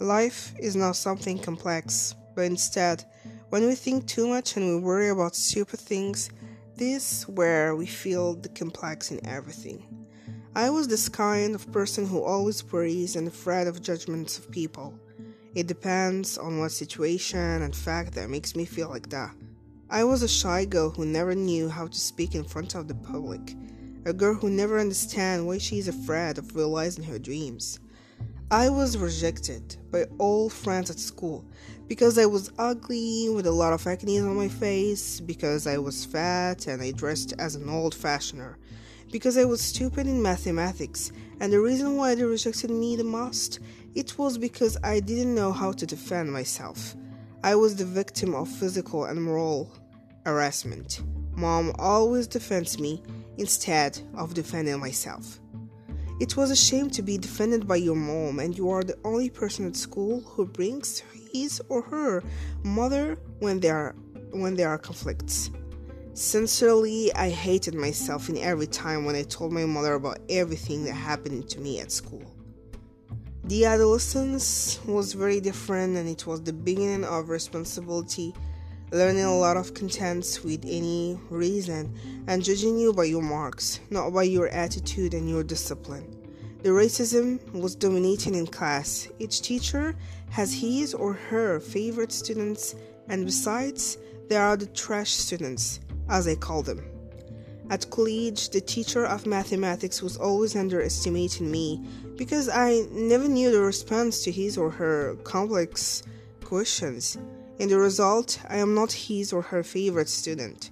Life is not something complex, but instead, when we think too much and we worry about stupid things, this where we feel the complex in everything. I was this kind of person who always worries and afraid of judgments of people. It depends on what situation and fact that makes me feel like that. I was a shy girl who never knew how to speak in front of the public. A girl who never understands why she is afraid of realizing her dreams. I was rejected by all friends at school because I was ugly with a lot of acne on my face, because I was fat and I dressed as an old fashioner, because I was stupid in mathematics, and the reason why they rejected me the most, it was because I didn't know how to defend myself. I was the victim of physical and moral harassment. Mom always defends me instead of defending myself. It was a shame to be defended by your mom, and you are the only person at school who brings his or her mother when there are when there are conflicts. Sincerely, I hated myself in every time when I told my mother about everything that happened to me at school. The adolescence was very different, and it was the beginning of responsibility, learning a lot of contents with any reason, and judging you by your marks, not by your attitude and your discipline. The racism was dominating in class. Each teacher has his or her favorite students, and besides, there are the trash students, as I call them. At college, the teacher of mathematics was always underestimating me because I never knew the response to his or her complex questions. In the result, I am not his or her favorite student.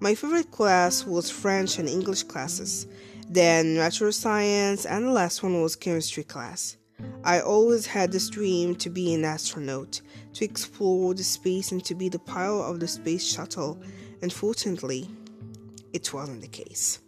My favorite class was French and English classes, then natural science, and the last one was chemistry class. I always had this dream to be an astronaut, to explore the space and to be the pilot of the space shuttle. Unfortunately, it wasn't the case.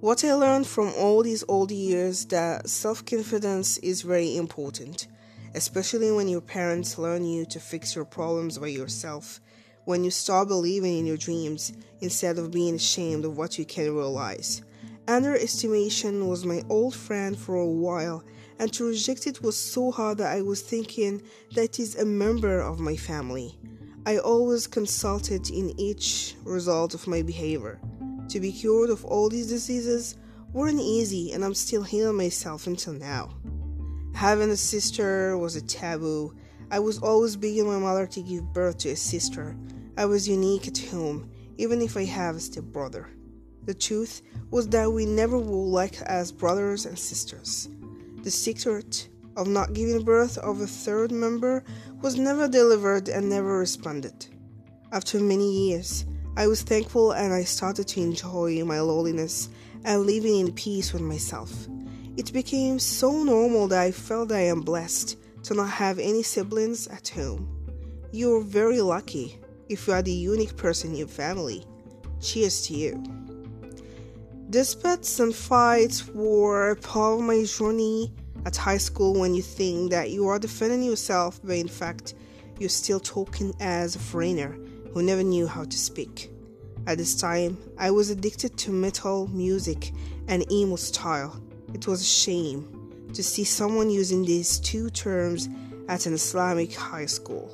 What I learned from all these old years that self-confidence is very important, especially when your parents learn you to fix your problems by yourself, when you start believing in your dreams instead of being ashamed of what you can realize. Underestimation was my old friend for a while, and to reject it was so hard that I was thinking that is a member of my family. I always consulted in each result of my behavior. To be cured of all these diseases weren't easy, and I'm still healing myself until now. Having a sister was a taboo. I was always begging my mother to give birth to a sister. I was unique at home, even if I have a stepbrother. The truth was that we never would like as brothers and sisters. The secret of not giving birth of a third member was never delivered and never responded. After many years, I was thankful and I started to enjoy my loneliness and living in peace with myself. It became so normal that I felt I am blessed to not have any siblings at home. You're very lucky if you are the unique person in your family. Cheers to you. Disputes and fights were part of my journey at high school when you think that you are defending yourself, but in fact, you're still talking as a foreigner who never knew how to speak. At this time, I was addicted to metal music and emo style. It was a shame to see someone using these two terms at an Islamic high school.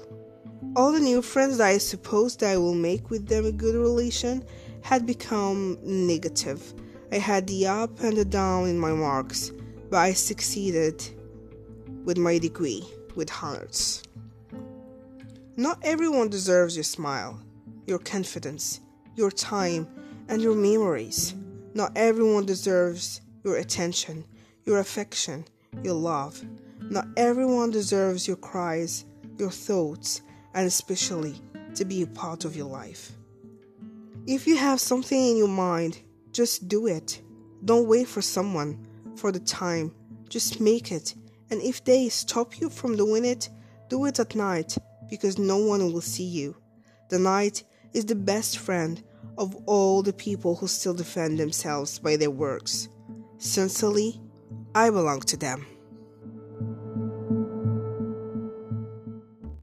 All the new friends that I supposed I will make with them a good relation had become negative. I had the up and the down in my marks but I succeeded with my degree with honors. Not everyone deserves your smile, your confidence, your time, and your memories. Not everyone deserves your attention, your affection, your love. Not everyone deserves your cries, your thoughts, and especially to be a part of your life. If you have something in your mind, just do it. Don't wait for someone for the time. Just make it. And if they stop you from doing it, do it at night because no one will see you. The night is the best friend of all the people who still defend themselves by their works. Sincerely, I belong to them.